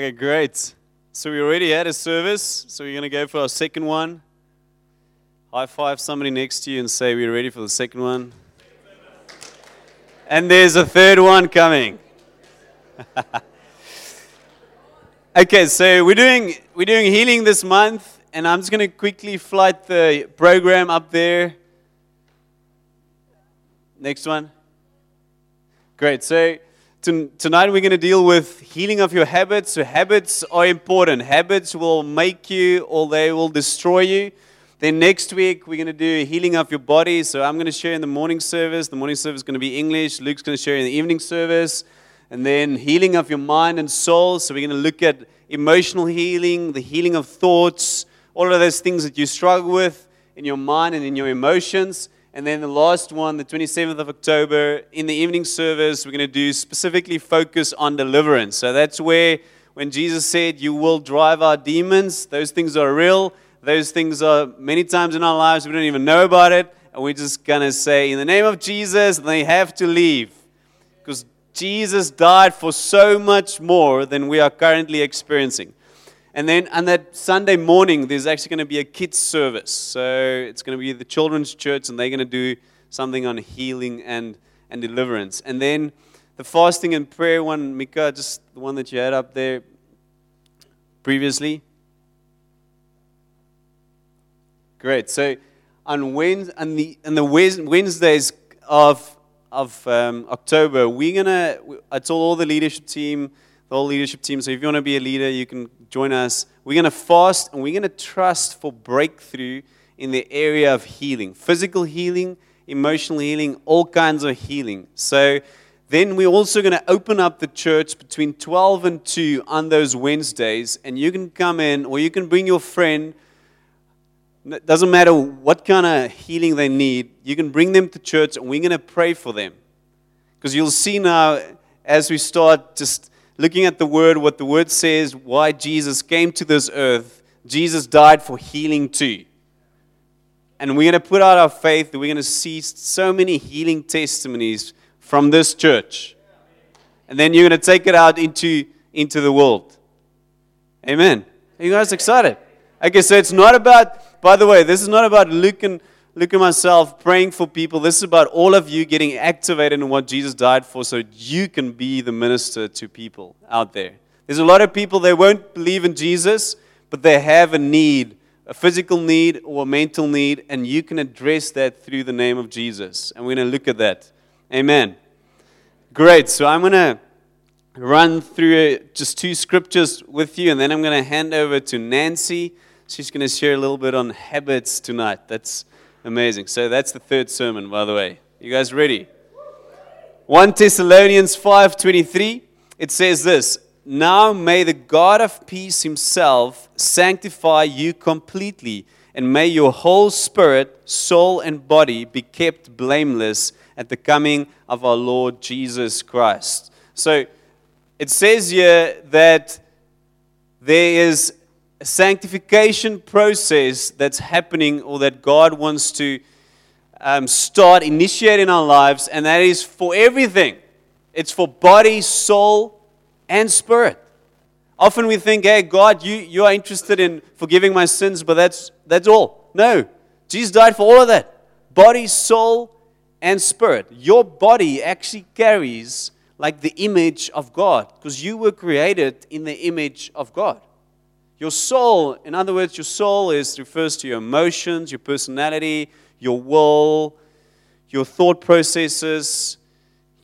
Okay, great. So we already had a service, so we're going to go for our second one. High five somebody next to you and say we're ready for the second one. And there's a third one coming. okay, so we're doing we're doing healing this month, and I'm just going to quickly flight the program up there. Next one. Great. So tonight we're going to deal with healing of your habits. So habits are important. Habits will make you or they will destroy you. Then next week we're going to do healing of your body. So I'm going to share in the morning service. The morning service is going to be English. Luke's going to share in the evening service. And then healing of your mind and soul. So we're going to look at emotional healing, the healing of thoughts, all of those things that you struggle with in your mind and in your emotions. And then the last one, the 27th of October, in the evening service, we're going to do specifically focus on deliverance. So that's where, when Jesus said, You will drive out demons, those things are real. Those things are many times in our lives, we don't even know about it. And we're just going to say, in the name of Jesus, they have to leave. Because Jesus died for so much more than we are currently experiencing. And then on that Sunday morning, there's actually going to be a kids' service. So it's going to be the children's church, and they're going to do something on healing and, and deliverance. And then the fasting and prayer one, Mika, just the one that you had up there previously. Great. So on, Wednesday, on the, on the Wednesdays of, of um, October, we're going to, I told all the leadership team, the whole leadership team, so if you want to be a leader, you can join us. We're going to fast and we're going to trust for breakthrough in the area of healing physical healing, emotional healing, all kinds of healing. So then we're also going to open up the church between 12 and 2 on those Wednesdays, and you can come in or you can bring your friend it doesn't matter what kind of healing they need, you can bring them to church and we're going to pray for them. Because you'll see now, as we start just looking at the word, what the word says, why Jesus came to this earth, Jesus died for healing too. And we're going to put out our faith that we're going to see so many healing testimonies from this church. And then you're going to take it out into, into the world. Amen. Are you guys excited? Okay, so it's not about by the way, this is not about Luke and, Luke at myself praying for people. This is about all of you getting activated in what Jesus died for so you can be the minister to people out there. There's a lot of people, they won't believe in Jesus, but they have a need, a physical need or a mental need, and you can address that through the name of Jesus. And we're going to look at that. Amen. Great. So I'm going to run through uh, just two scriptures with you, and then I'm going to hand over to Nancy. She's going to share a little bit on habits tonight. That's amazing. So that's the third sermon, by the way. You guys ready? 1 Thessalonians 5:23 it says this now may the God of peace himself sanctify you completely and may your whole spirit soul and body be kept blameless at the coming of our Lord Jesus Christ so it says here that there is sanctification process that's happening or that God wants to um, start, initiating our lives, and that is for everything. It's for body, soul, and spirit. Often we think, hey, God, you, you are interested in forgiving my sins, but that's, that's all. No. Jesus died for all of that body, soul, and spirit. Your body actually carries like the image of God because you were created in the image of God. Your soul, in other words, your soul is refers to your emotions, your personality, your will, your thought processes.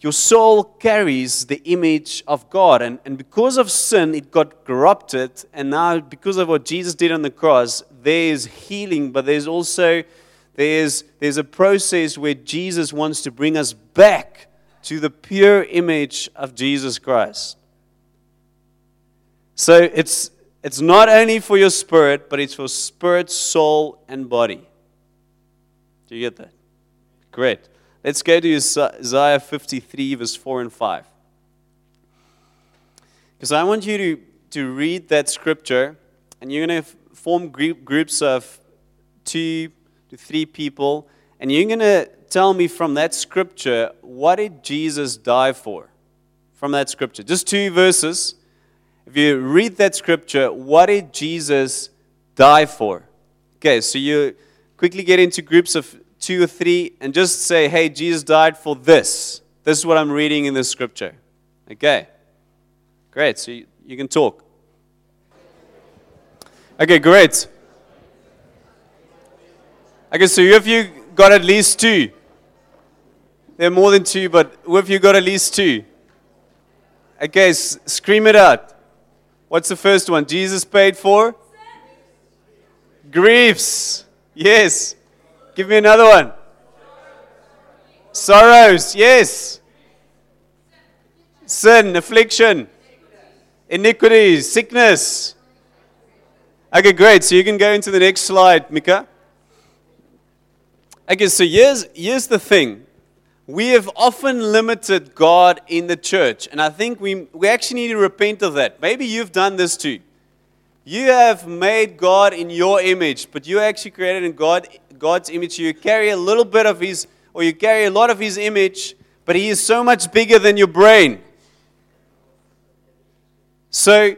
Your soul carries the image of God. And, and because of sin, it got corrupted. And now, because of what Jesus did on the cross, there is healing, but there's also there's, there's a process where Jesus wants to bring us back to the pure image of Jesus Christ. So it's it's not only for your spirit, but it's for spirit, soul, and body. Do you get that? Great. Let's go to Isaiah 53, verse 4 and 5. Because I want you to, to read that scripture, and you're going to form group, groups of two to three people, and you're going to tell me from that scripture what did Jesus die for? From that scripture. Just two verses if you read that scripture, what did Jesus die for? Okay, so you quickly get into groups of two or three and just say, hey, Jesus died for this. This is what I'm reading in the scripture. Okay, great. So you, you can talk. Okay, great. Okay, so if you got at least two, there are more than two, but if you got at least two? Okay, s- scream it out. What's the first one? Jesus paid for? Griefs. Yes. Give me another one. Sorrows. Yes. Sin, affliction, iniquities, sickness. Okay, great. So you can go into the next slide, Mika. Okay, so here's, here's the thing. We have often limited God in the church, and I think we, we actually need to repent of that. Maybe you've done this too. You have made God in your image, but you actually created in God, God's image. You carry a little bit of His, or you carry a lot of His image, but He is so much bigger than your brain. So,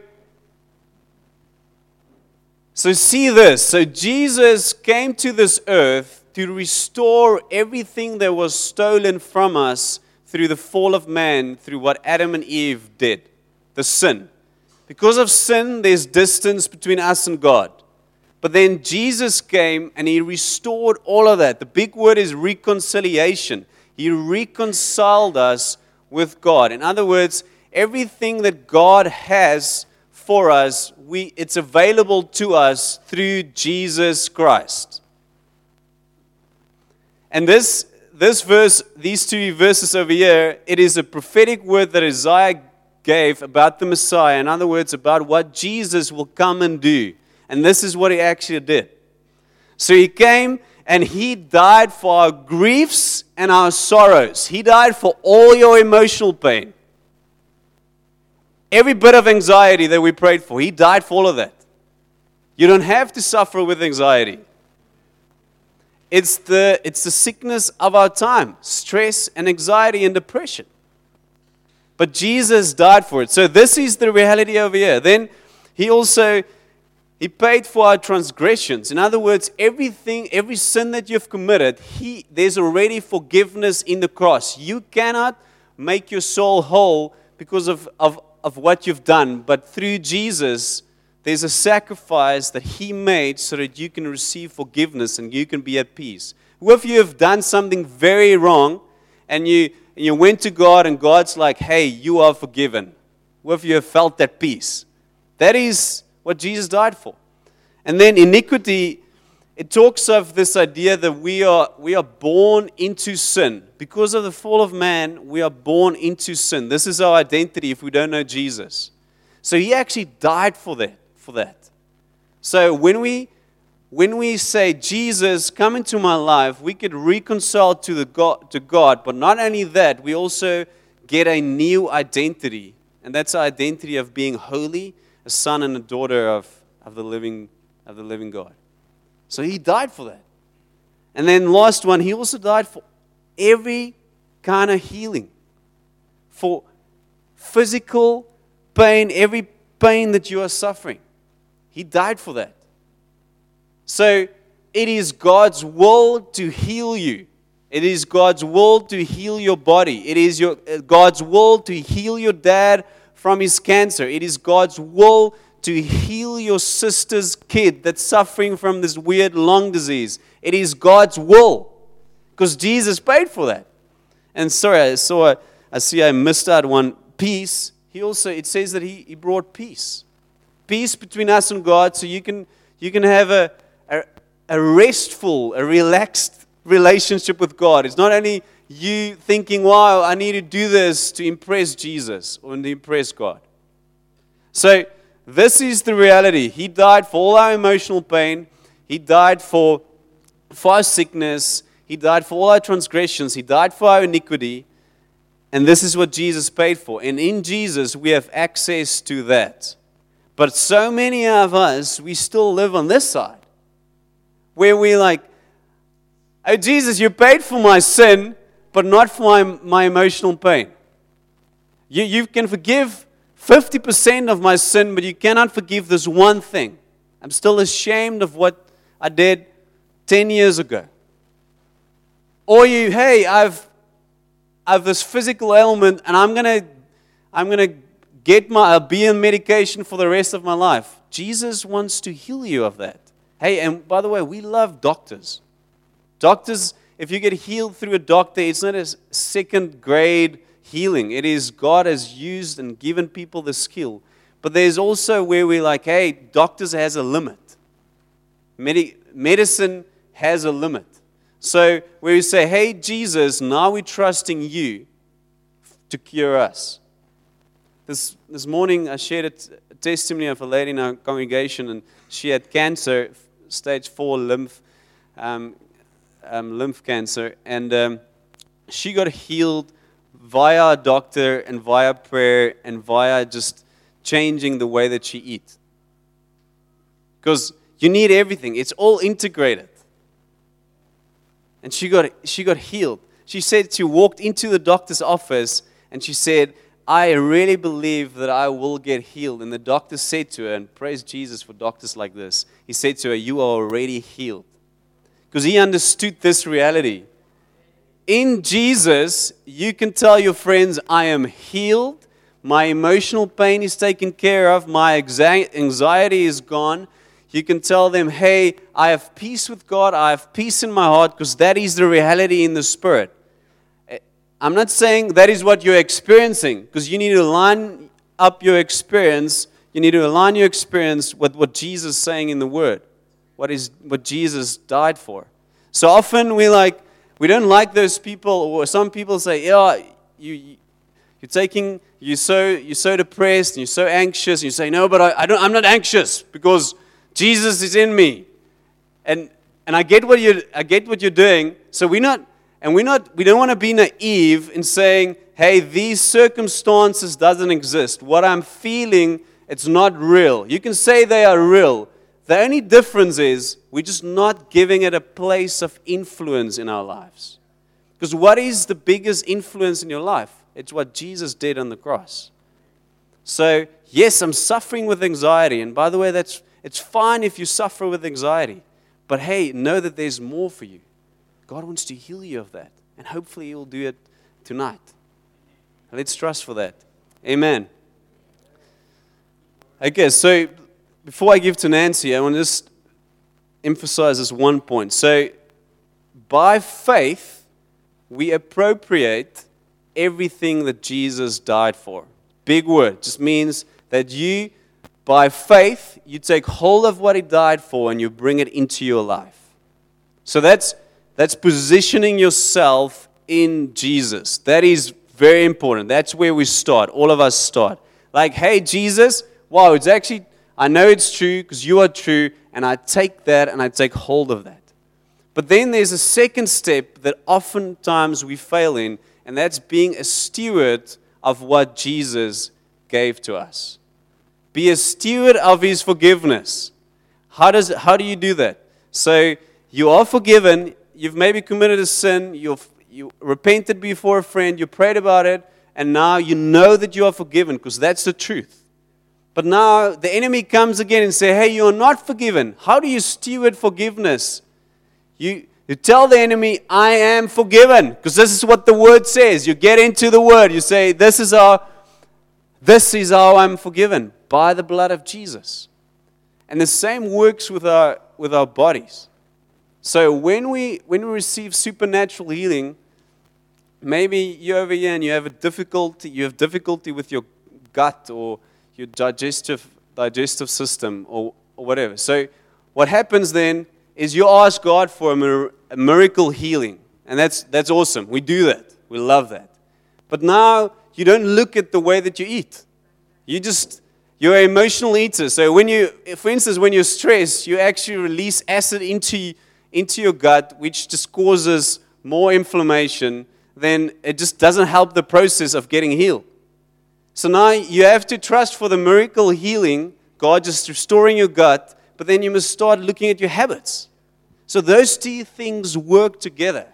so see this. So Jesus came to this earth to restore everything that was stolen from us through the fall of man, through what Adam and Eve did, the sin. Because of sin, there's distance between us and God. But then Jesus came and he restored all of that. The big word is reconciliation. He reconciled us with God. In other words, everything that God has for us, we, it's available to us through Jesus Christ. And this, this verse, these two verses over here, it is a prophetic word that Isaiah gave about the Messiah. In other words, about what Jesus will come and do. And this is what he actually did. So he came and he died for our griefs and our sorrows. He died for all your emotional pain. Every bit of anxiety that we prayed for, he died for all of that. You don't have to suffer with anxiety. It's the, it's the sickness of our time stress and anxiety and depression. But Jesus died for it. So this is the reality over here. Then he also he paid for our transgressions. In other words, everything, every sin that you've committed, he, there's already forgiveness in the cross. You cannot make your soul whole because of, of, of what you've done, but through Jesus, there's a sacrifice that He made so that you can receive forgiveness and you can be at peace. If you have done something very wrong and you, and you went to God and God's like, hey, you are forgiven? If you have felt that peace? That is what Jesus died for. And then iniquity, it talks of this idea that we are, we are born into sin. Because of the fall of man, we are born into sin. This is our identity if we don't know Jesus. So he actually died for that. For that. So when we when we say Jesus, come into my life, we get reconciled to the God to God, but not only that, we also get a new identity. And that's our identity of being holy, a son and a daughter of, of the living of the living God. So he died for that. And then last one, he also died for every kind of healing. For physical pain, every pain that you are suffering. He died for that. So it is God's will to heal you. It is God's will to heal your body. It is your, uh, God's will to heal your dad from his cancer. It is God's will to heal your sister's kid that's suffering from this weird lung disease. It is God's will because Jesus paid for that. And sorry, I saw, I see I missed out one peace. He also, it says that he, he brought peace. Peace between us and God so you can, you can have a, a, a restful, a relaxed relationship with God. It's not only you thinking, wow, I need to do this to impress Jesus or to impress God. So, this is the reality. He died for all our emotional pain. He died for, for our sickness. He died for all our transgressions. He died for our iniquity. And this is what Jesus paid for. And in Jesus, we have access to that. But so many of us, we still live on this side where we like, oh, Jesus, you paid for my sin, but not for my, my emotional pain. You, you can forgive 50% of my sin, but you cannot forgive this one thing. I'm still ashamed of what I did 10 years ago. Or you, hey, I've, I've this physical ailment and I'm going to I'm going to get my, I'll be on medication for the rest of my life. Jesus wants to heal you of that. Hey, and by the way, we love doctors. Doctors, if you get healed through a doctor, it's not a second grade healing. It is God has used and given people the skill. But there's also where we're like, hey, doctors has a limit. Medi- medicine has a limit. So where we say, hey, Jesus, now we're trusting you to cure us. This, this morning, I shared a, testimony of a lady in our congregation, and she had cancer, stage four lymph, um, um, lymph cancer, and um, she got healed via a doctor and via prayer and via just changing the way that she eats. Because you need everything, it's all integrated. And she got, she got healed. She said she walked into the doctor's office and she said, I really believe that I will get healed. And the doctor said to her, and praise Jesus for doctors like this, he said to her, You are already healed. Because he understood this reality. In Jesus, you can tell your friends, I am healed. My emotional pain is taken care of. My anxiety is gone. You can tell them, Hey, I have peace with God. I have peace in my heart because that is the reality in the Spirit. I'm not saying that is what you're experiencing, because you need to line up your experience. You need to align your experience with what Jesus is saying in the Word, what is what Jesus died for. So often we like we don't like those people, or some people say, "Yeah, you you're taking you're so you're so depressed and you're so anxious." And you say, "No, but I, I don't. I'm not anxious because Jesus is in me." And and I get what you're, I get what you're doing. So we're not and we're not, we don't want to be naive in saying, hey, these circumstances doesn't exist. What I'm feeling, it's not real. You can say they are real. The only difference is we're just not giving it a place of influence in our lives. Because what is the biggest influence in your life? It's what Jesus did on the cross. So, yes, I'm suffering with anxiety. And by the way, that's, it's fine if you suffer with anxiety. But hey, know that there's more for you. God wants to heal you of that. And hopefully, He will do it tonight. Let's trust for that. Amen. Okay, so before I give to Nancy, I want to just emphasize this one point. So, by faith, we appropriate everything that Jesus died for. Big word. Just means that you, by faith, you take hold of what He died for and you bring it into your life. So that's that's positioning yourself in Jesus. That is very important. That's where we start. All of us start. Like, hey, Jesus, wow, it's actually, I know it's true because you are true, and I take that and I take hold of that. But then there's a second step that oftentimes we fail in, and that's being a steward of what Jesus gave to us. Be a steward of his forgiveness. How, does, how do you do that? So you are forgiven, you've maybe committed a sin, you've you repented before a friend, you prayed about it, and now you know that you are forgiven because that's the truth. But now the enemy comes again and say, "Hey, you are not forgiven. How do you steward forgiveness?" You you tell the enemy, "I am forgiven," because this is what the word says. You get into the word. You say, "This is our this is how I'm forgiven by the blood of Jesus." And the same works with our with our bodies. So when we when we receive supernatural healing, maybe you're over here and you have a difficulty, you have difficulty with your gut or your digestive digestive system or, or whatever. So what happens then is you ask God for a, a miracle healing. And that's that's awesome. We do that. We love that. But now you don't look at the way that you eat. You just you're an emotional eater. So when you for instance when you're stressed, you actually release acid into into your gut, which just causes more inflammation, then it just doesn't help the process of getting healed. So now you have to trust for the miracle healing, God just restoring your gut, but then you must start looking at your habits. So those two things work together.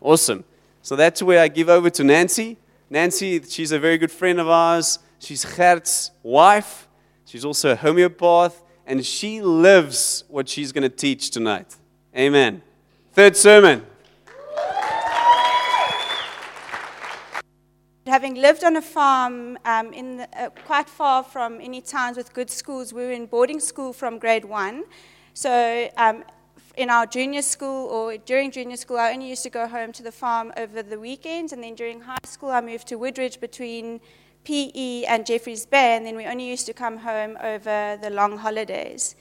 Awesome. So that's where I give over to Nancy. Nancy, she's a very good friend of ours. She's Gert's wife. She's also a homeopath, and she lives what she's going to teach tonight. Amen. Third sermon. Having lived on a farm um, in the, uh, quite far from any towns with good schools, we were in boarding school from grade one. So um, in our junior school or during junior school, I only used to go home to the farm over the weekends, and then during high school, I moved to Woodridge between PE and Jeffreys Bay, and then we only used to come home over the long holidays.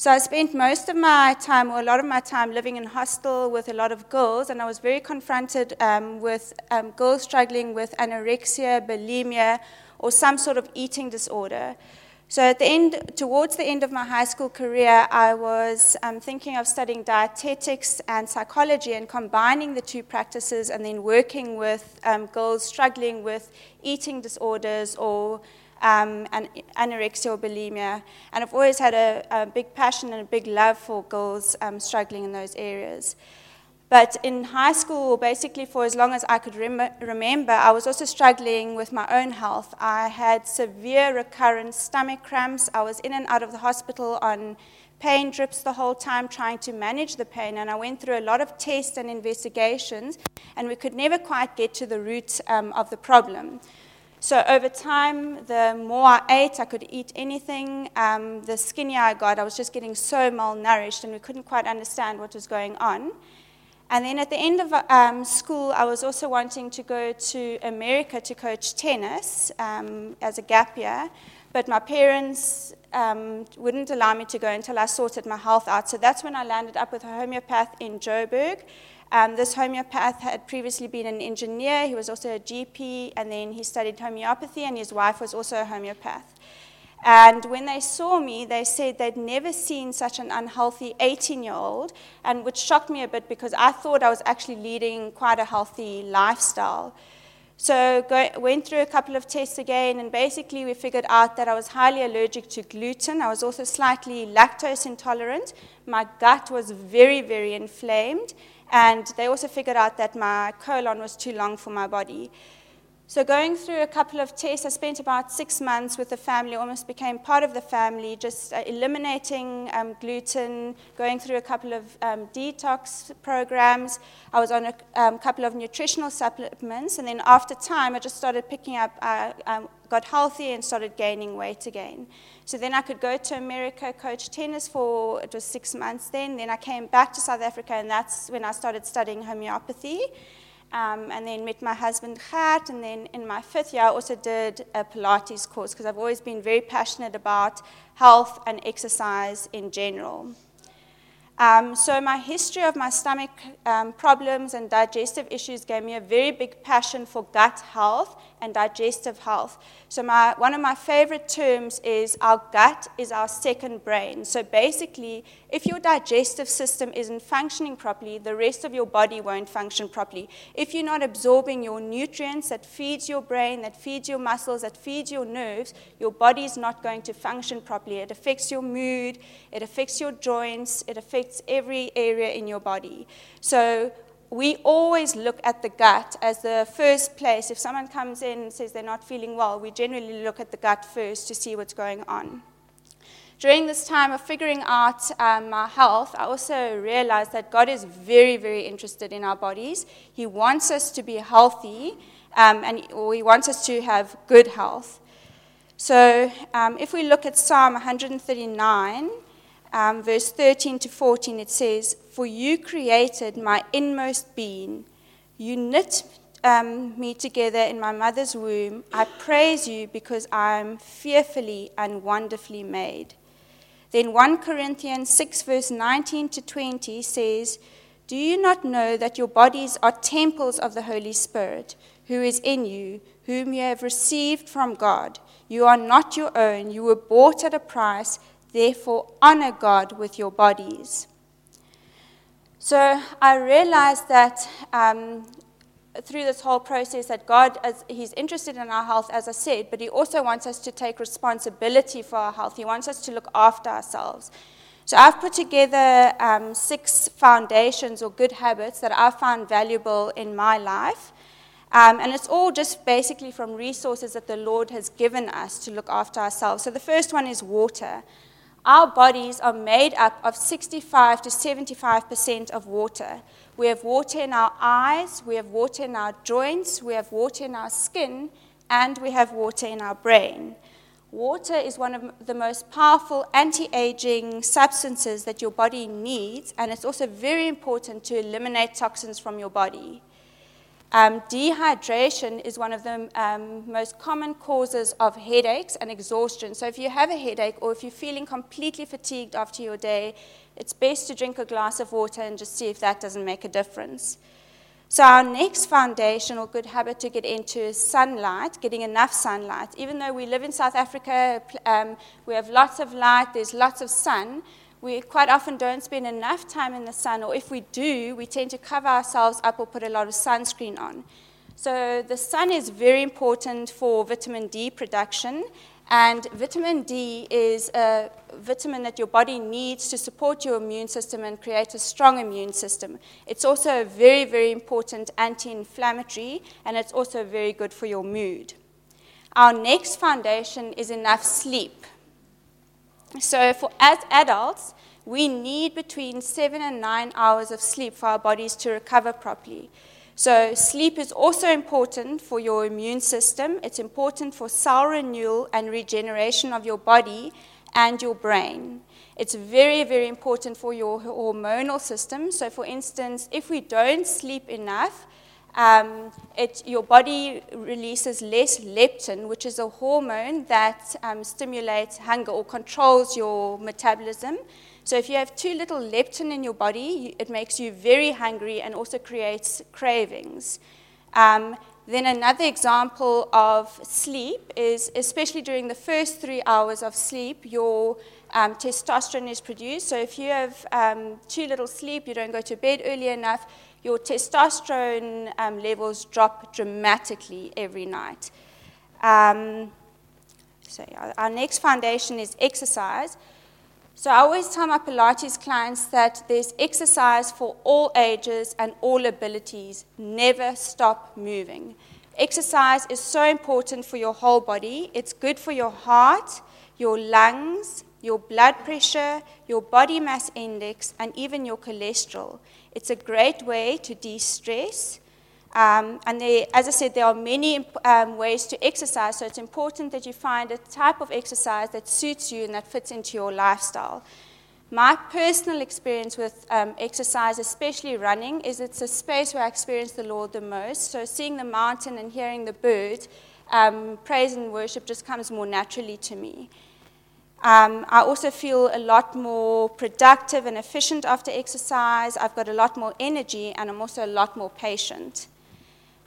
So I spent most of my time, or a lot of my time, living in hostel with a lot of girls, and I was very confronted um, with um, girls struggling with anorexia, bulimia, or some sort of eating disorder. So at the end, towards the end of my high school career, I was um, thinking of studying dietetics and psychology and combining the two practices, and then working with um, girls struggling with eating disorders or um, and anorexia or bulimia. And I've always had a, a, big passion and a big love for girls um, struggling in those areas. But in high school, basically for as long as I could rem- remember, I was also struggling with my own health. I had severe recurrent stomach cramps. I was in and out of the hospital on pain drips the whole time trying to manage the pain. And I went through a lot of tests and investigations, and we could never quite get to the root um, of the problem. So over time, the more I ate, I could eat anything. Um, the skinnier I got, I was just getting so malnourished, and we couldn't quite understand what was going on. And then at the end of um, school, I was also wanting to go to America to coach tennis um, as a gap year. But my parents um, wouldn't allow me to go until I sorted my health out. So that's when I landed up with a homeopath in Joburg. Um, this homeopath had previously been an engineer, he was also a GP, and then he studied homeopathy, and his wife was also a homeopath. And when they saw me, they said they'd never seen such an unhealthy 18 year old, and which shocked me a bit because I thought I was actually leading quite a healthy lifestyle. So go, went through a couple of tests again, and basically we figured out that I was highly allergic to gluten. I was also slightly lactose intolerant. My gut was very, very inflamed, and they also figured out that my colon was too long for my body. So, going through a couple of tests, I spent about six months with the family, almost became part of the family, just uh, eliminating um, gluten, going through a couple of um, detox programs. I was on a um, couple of nutritional supplements, and then after time, I just started picking up, uh, um, got healthy, and started gaining weight again. So then I could go to America, coach tennis for, it was six months then. Then I came back to South Africa, and that's when I started studying homeopathy um, and then met my husband Gert, and then in my fifth year I also did a Pilates course because I've always been very passionate about health and exercise in general. Um, so my history of my stomach um, problems and digestive issues gave me a very big passion for gut health and digestive health. So my, one of my favorite terms is our gut is our second brain. So basically, if your digestive system isn't functioning properly, the rest of your body won't function properly. If you're not absorbing your nutrients that feeds your brain, that feeds your muscles, that feeds your nerves, your body is not going to function properly. It affects your mood, it affects your joints, it affects every area in your body. So we always look at the gut as the first place. If someone comes in and says they're not feeling well, we generally look at the gut first to see what's going on. During this time of figuring out um, my health, I also realized that God is very, very interested in our bodies. He wants us to be healthy, um, and He wants us to have good health. So, um, if we look at Psalm 139, um, verse 13 to 14, it says, For you created my inmost being. You knit um, me together in my mother's womb. I praise you because I am fearfully and wonderfully made. Then 1 Corinthians 6, verse 19 to 20 says, Do you not know that your bodies are temples of the Holy Spirit, who is in you, whom you have received from God? You are not your own, you were bought at a price. Therefore, honor God with your bodies. So I realized that um, through this whole process that God, as, He's interested in our health, as I said, but He also wants us to take responsibility for our health. He wants us to look after ourselves. So I've put together um, six foundations or good habits that I found valuable in my life. Um, and it's all just basically from resources that the Lord has given us to look after ourselves. So the first one is water. Our bodies are made up of 65 to 75% of water. We have water in our eyes, we have water in our joints, we have water in our skin, and we have water in our brain. Water is one of the most powerful anti aging substances that your body needs, and it's also very important to eliminate toxins from your body. Um, dehydration is one of the um, most common causes of headaches and exhaustion. So, if you have a headache or if you're feeling completely fatigued after your day, it's best to drink a glass of water and just see if that doesn't make a difference. So, our next foundational good habit to get into is sunlight, getting enough sunlight. Even though we live in South Africa, um, we have lots of light, there's lots of sun, we quite often don't spend enough time in the sun, or if we do, we tend to cover ourselves up or put a lot of sunscreen on. So, the sun is very important for vitamin D production, and vitamin D is a vitamin that your body needs to support your immune system and create a strong immune system. It's also a very, very important anti inflammatory, and it's also very good for your mood. Our next foundation is enough sleep. So, for as adults, we need between seven and nine hours of sleep for our bodies to recover properly. So, sleep is also important for your immune system. It's important for cell renewal and regeneration of your body and your brain. It's very, very important for your hormonal system. So, for instance, if we don't sleep enough, um, it, your body releases less leptin, which is a hormone that um, stimulates hunger or controls your metabolism. So if you have too little leptin in your body, it makes you very hungry and also creates cravings. Um, then another example of sleep is, especially during the first three hours of sleep, your um, testosterone is produced. So if you have um, too little sleep, you don't go to bed early enough, your testosterone um, levels drop dramatically every night. Um, so our next foundation is exercise. So I always tell my Pilates clients that there's exercise for all ages and all abilities. Never stop moving. Exercise is so important for your whole body. It's good for your heart, your lungs, your blood pressure, your body mass index, and even your cholesterol. It's a great way to de stress um, and they, as I said, there are many um, ways to exercise, so it's important that you find a type of exercise that suits you and that fits into your lifestyle. My personal experience with um, exercise, especially running, is it's a space where I experience the Lord the most. So seeing the mountain and hearing the birds, um, praise and worship just comes more naturally to me. Um, I also feel a lot more productive and efficient after exercise. I've got a lot more energy, and I'm also a lot more patient.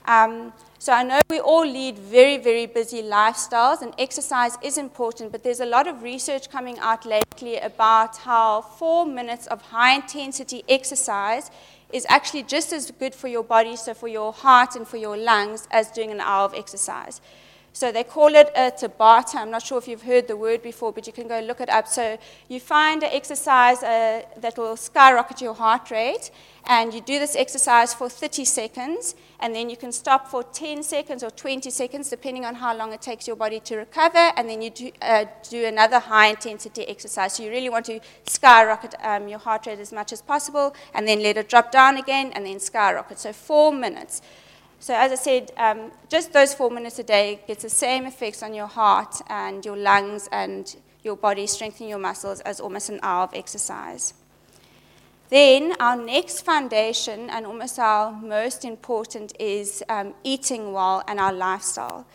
Um, so I know we all lead very, very busy lifestyles, and exercise is important, but there's a lot of research coming out lately about how four minutes of high intensity exercise is actually just as good for your body, so for your heart and for your lungs, as doing an hour of exercise. So they call it a Tabata. I'm not sure if you've heard the word before, but you can go look it up. So you find an exercise uh, that will skyrocket your heart rate, and you do this exercise for 30 seconds, and then you can stop for 10 seconds or 20 seconds, depending on how long it takes your body to recover, and then you do, uh, do another high intensity exercise. So you really want to skyrocket um, your heart rate as much as possible, and then let it drop down again, and then skyrocket. So four minutes. So as I said, um, just those four minutes a day gets the same effects on your heart and your lungs and your body, strengthening your muscles as almost an hour of exercise. Then our next foundation, and almost our most important, is um, eating well and our lifestyle.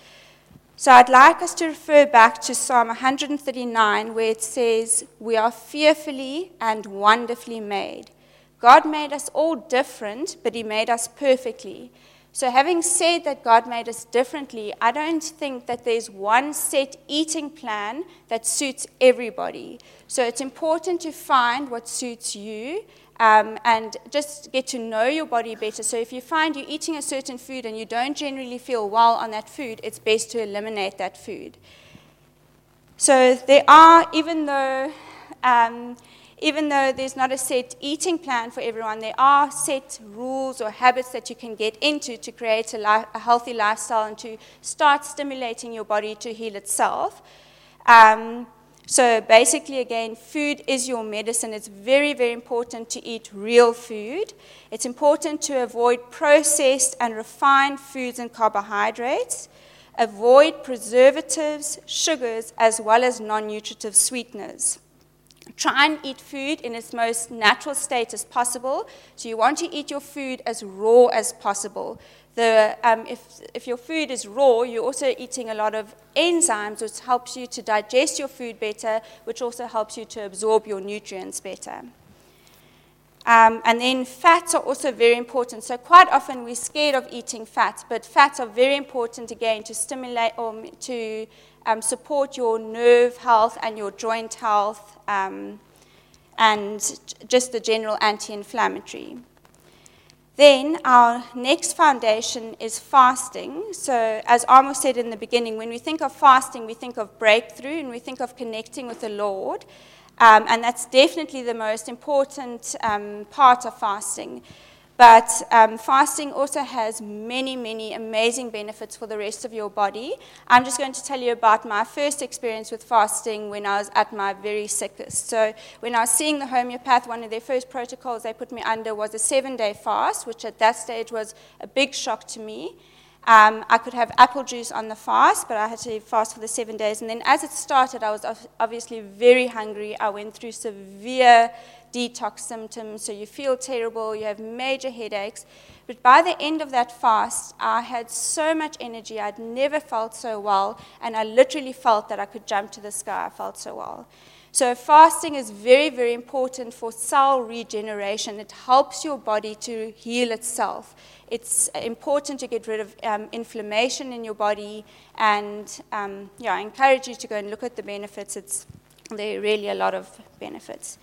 So I'd like us to refer back to Psalm 139, where it says, We are fearfully and wonderfully made. God made us all different, but He made us perfectly. So, having said that God made us differently, I don't think that there's one set eating plan that suits everybody. So, it's important to find what suits you um, and just get to know your body better. So, if you find you're eating a certain food and you don't generally feel well on that food, it's best to eliminate that food. So, there are, even though um, even though there's not a set eating plan for everyone, there are set rules or habits that you can get into to create a, a healthy lifestyle and to start stimulating your body to heal itself. Um, so basically, again, food is your medicine. It's very, very important to eat real food. It's important to avoid processed and refined foods and carbohydrates. Avoid preservatives, sugars, as well as non nutritive sweeteners. Try and eat food in its most natural state as possible. So, you want to eat your food as raw as possible. The, um, if, if your food is raw, you're also eating a lot of enzymes, which helps you to digest your food better, which also helps you to absorb your nutrients better. Um, and then fats are also very important. So quite often we're scared of eating fats, but fats are very important again to stimulate or to um, support your nerve health and your joint health um, and just the general anti-inflammatory. Then our next foundation is fasting. So, as Amos said in the beginning, when we think of fasting, we think of breakthrough and we think of connecting with the Lord. Um, and that's definitely the most important um, part of fasting. But um, fasting also has many, many amazing benefits for the rest of your body. I'm just going to tell you about my first experience with fasting when I was at my very sickest. So, when I was seeing the homeopath, one of their first protocols they put me under was a seven day fast, which at that stage was a big shock to me. Um, I could have apple juice on the fast, but I had to fast for the seven days. And then as it started, I was obviously very hungry. I went through severe detox symptoms, so you feel terrible, you have major headaches. But by the end of that fast, I had so much energy, I'd never felt so well, and I literally felt that I could jump to the sky. I felt so well. So, fasting is very, very important for cell regeneration. It helps your body to heal itself. It's important to get rid of um, inflammation in your body, and um, yeah, I encourage you to go and look at the benefits. It's, there are really a lot of benefits.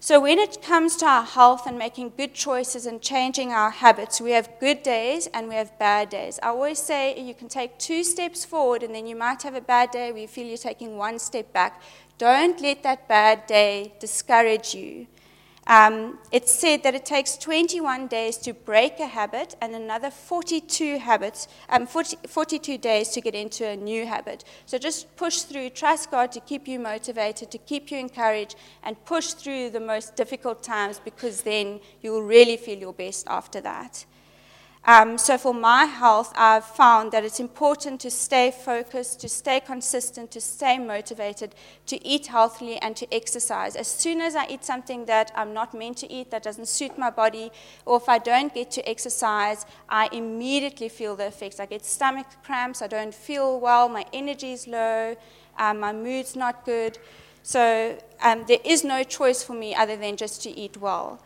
So, when it comes to our health and making good choices and changing our habits, we have good days and we have bad days. I always say you can take two steps forward and then you might have a bad day where you feel you're taking one step back. Don't let that bad day discourage you. Um, it's said that it takes 21 days to break a habit and another 42 habits, um, 40, 42 days to get into a new habit. So just push through, trust God to keep you motivated, to keep you encouraged, and push through the most difficult times because then you will really feel your best after that. Um, so, for my health, I've found that it's important to stay focused, to stay consistent, to stay motivated, to eat healthily, and to exercise. As soon as I eat something that I'm not meant to eat, that doesn't suit my body, or if I don't get to exercise, I immediately feel the effects. I get stomach cramps, I don't feel well, my energy is low, um, my mood's not good. So, um, there is no choice for me other than just to eat well.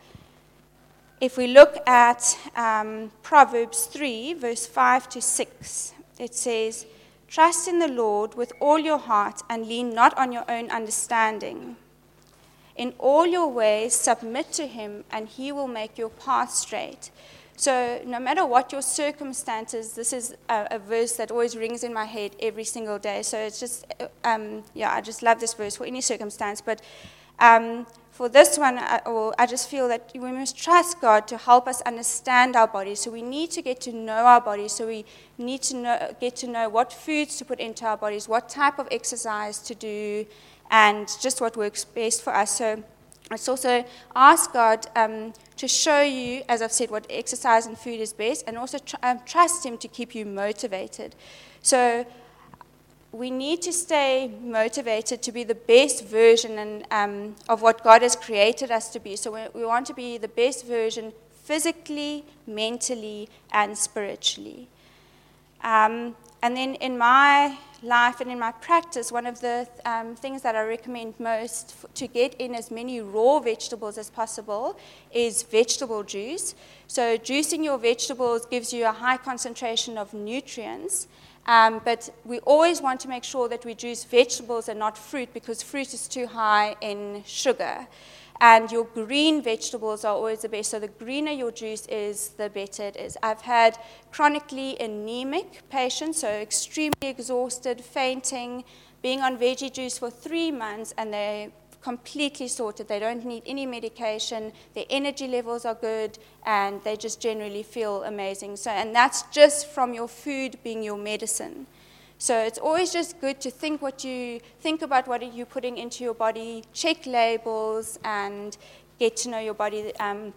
If we look at um, Proverbs 3, verse 5 to 6, it says, Trust in the Lord with all your heart and lean not on your own understanding. In all your ways, submit to him, and he will make your path straight. So, no matter what your circumstances, this is a, a, verse that always rings in my head every single day. So, it's just, um, yeah, I just love this verse for any circumstance. But um, for this one, I, or I just feel that we must trust God to help us understand our bodies. So we need to get to know our bodies. So we need to know, get to know what foods to put into our bodies, what type of exercise to do, and just what works best for us. So it's also ask God um, to show you, as I've said, what exercise and food is best, and also tr- um, trust Him to keep you motivated. So we need to stay motivated to be the best version and, um, of what God has created us to be. So we, we want to be the best version physically, mentally, and spiritually. Um, and then in my life and in my practice, one of the um, things that I recommend most f- to get in as many raw vegetables as possible is vegetable juice. So, juicing your vegetables gives you a high concentration of nutrients. Um, but we always want to make sure that we juice vegetables and not fruit because fruit is too high in sugar. And your green vegetables are always the best. So the greener your juice is, the better it is. I've had chronically anemic patients, so extremely exhausted, fainting, being on veggie juice for three months, and they completely sorted. They don't need any medication. Their energy levels are good, and they just generally feel amazing. So, and that's just from your food being your medicine. So it's always just good to think what you think about what are you putting into your body, check labels, and get to know your body um,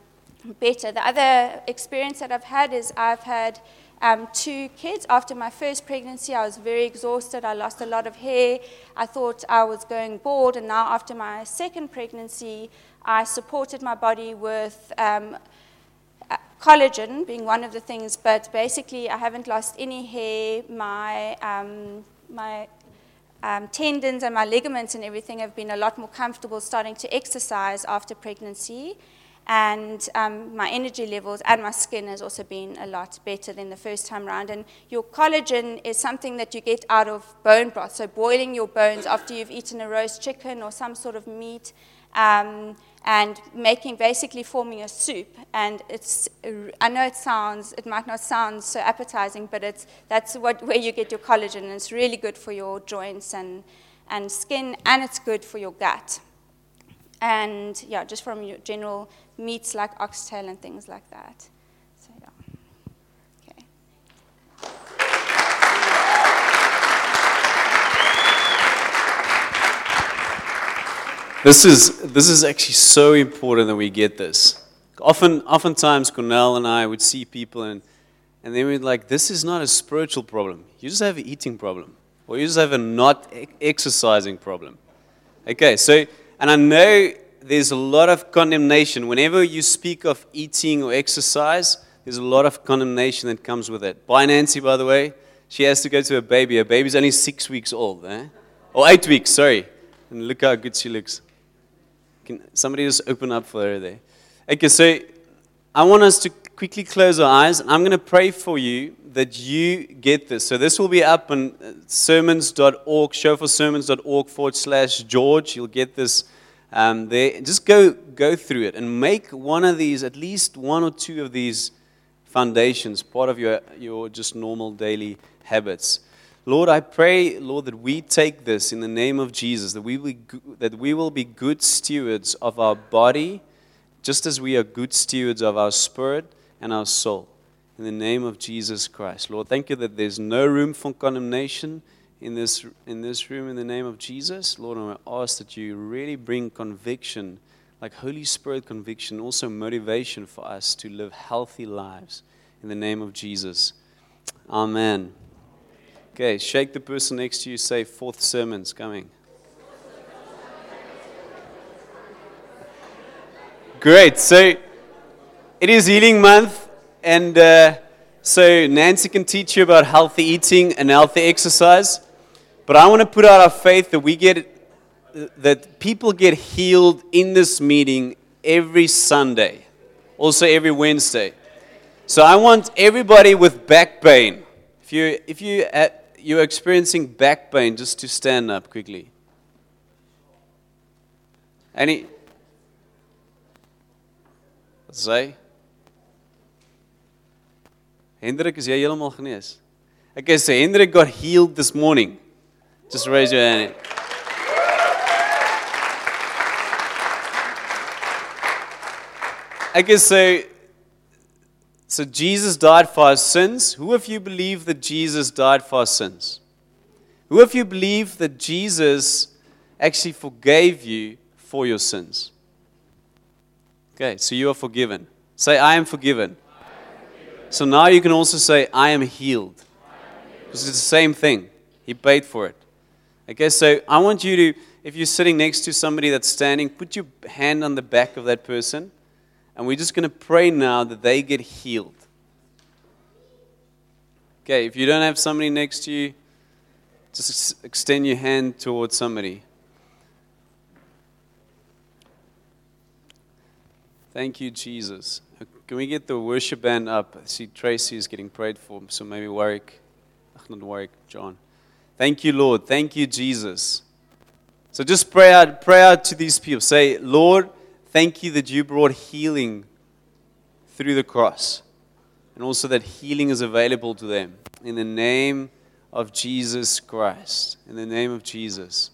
better. The other experience that I've had is I've had um, two kids. After my first pregnancy, I was very exhausted. I lost a lot of hair. I thought I was going bald. And now, after my second pregnancy, I supported my body with um, collagen, being one of the things. But basically, I haven't lost any hair. My, um, my um, tendons and my ligaments and everything have been a lot more comfortable starting to exercise after pregnancy and um, my energy levels and my skin has also been a lot better than the first time around. And your collagen is something that you get out of bone broth, so boiling your bones after you've eaten a roast chicken or some sort of meat. Um, and making basically forming a soup and it's i know it sounds it might not sound so appetizing but it's that's what where you get your collagen and it's really good for your joints and and skin and it's good for your gut and yeah just from your general meats like oxtail and things like that. So, yeah. Okay. This is, this is actually so important that we get this. Often, oftentimes, Cornell and I would see people and, and they would like, this is not a spiritual problem. You just have an eating problem. Or you just have a not exercising problem. Okay, so, and I know there's a lot of condemnation. Whenever you speak of eating or exercise, there's a lot of condemnation that comes with it. Bye Nancy, by the way, she has to go to a baby. Her baby's only six weeks old, eh? Or eight weeks, sorry. And look how good she looks. Can somebody just open up for her there? Okay, so I want us to quickly close our eyes. I'm going to pray for you that you get this. So this will be up on uh, sermons.org, shofar.sermons.org forward slash George. You'll get this um, they, just go, go through it and make one of these, at least one or two of these foundations, part of your, your just normal daily habits. Lord, I pray, Lord, that we take this in the name of Jesus, that we, will, that we will be good stewards of our body, just as we are good stewards of our spirit and our soul. In the name of Jesus Christ. Lord, thank you that there's no room for condemnation in this, in this room in the name of Jesus. Lord, and I ask that you really bring conviction, like Holy Spirit conviction, also motivation for us to live healthy lives in the name of Jesus. Amen. Okay, shake the person next to you, say, Fourth sermon's coming. Great. So it is Healing Month, and uh, so Nancy can teach you about healthy eating and healthy exercise. But I want to put out our faith that we get that people get healed in this meeting every Sunday, also every Wednesday. So I want everybody with back pain. If you if you uh, you're experiencing back pain, just to stand up quickly. Any? Sê? Hendrik, is jy heeltemal genees? Ek sê eh, Hendrik got healed this morning. Just raise your hand. Guess so. Eh, so Jesus died for our sins. Who of you believe that Jesus died for our sins? Who of you believe that Jesus actually forgave you for your sins? Okay, so you are forgiven. Say, I am forgiven. So now you can also say, I am healed. Because it's the same thing. He paid for it. Okay, so I want you to, if you're sitting next to somebody that's standing, put your hand on the back of that person, and we're just going to pray now that they get healed. Okay, if you don't have somebody next to you, just extend your hand towards somebody. Thank you, Jesus. Can we get the worship band up? I see Tracy is getting prayed for, so maybe Warwick, not Warwick, John. Thank you, Lord. Thank you, Jesus. So just pray out, pray out to these people. Say, Lord, thank you that you brought healing through the cross. And also that healing is available to them. In the name of Jesus Christ. In the name of Jesus.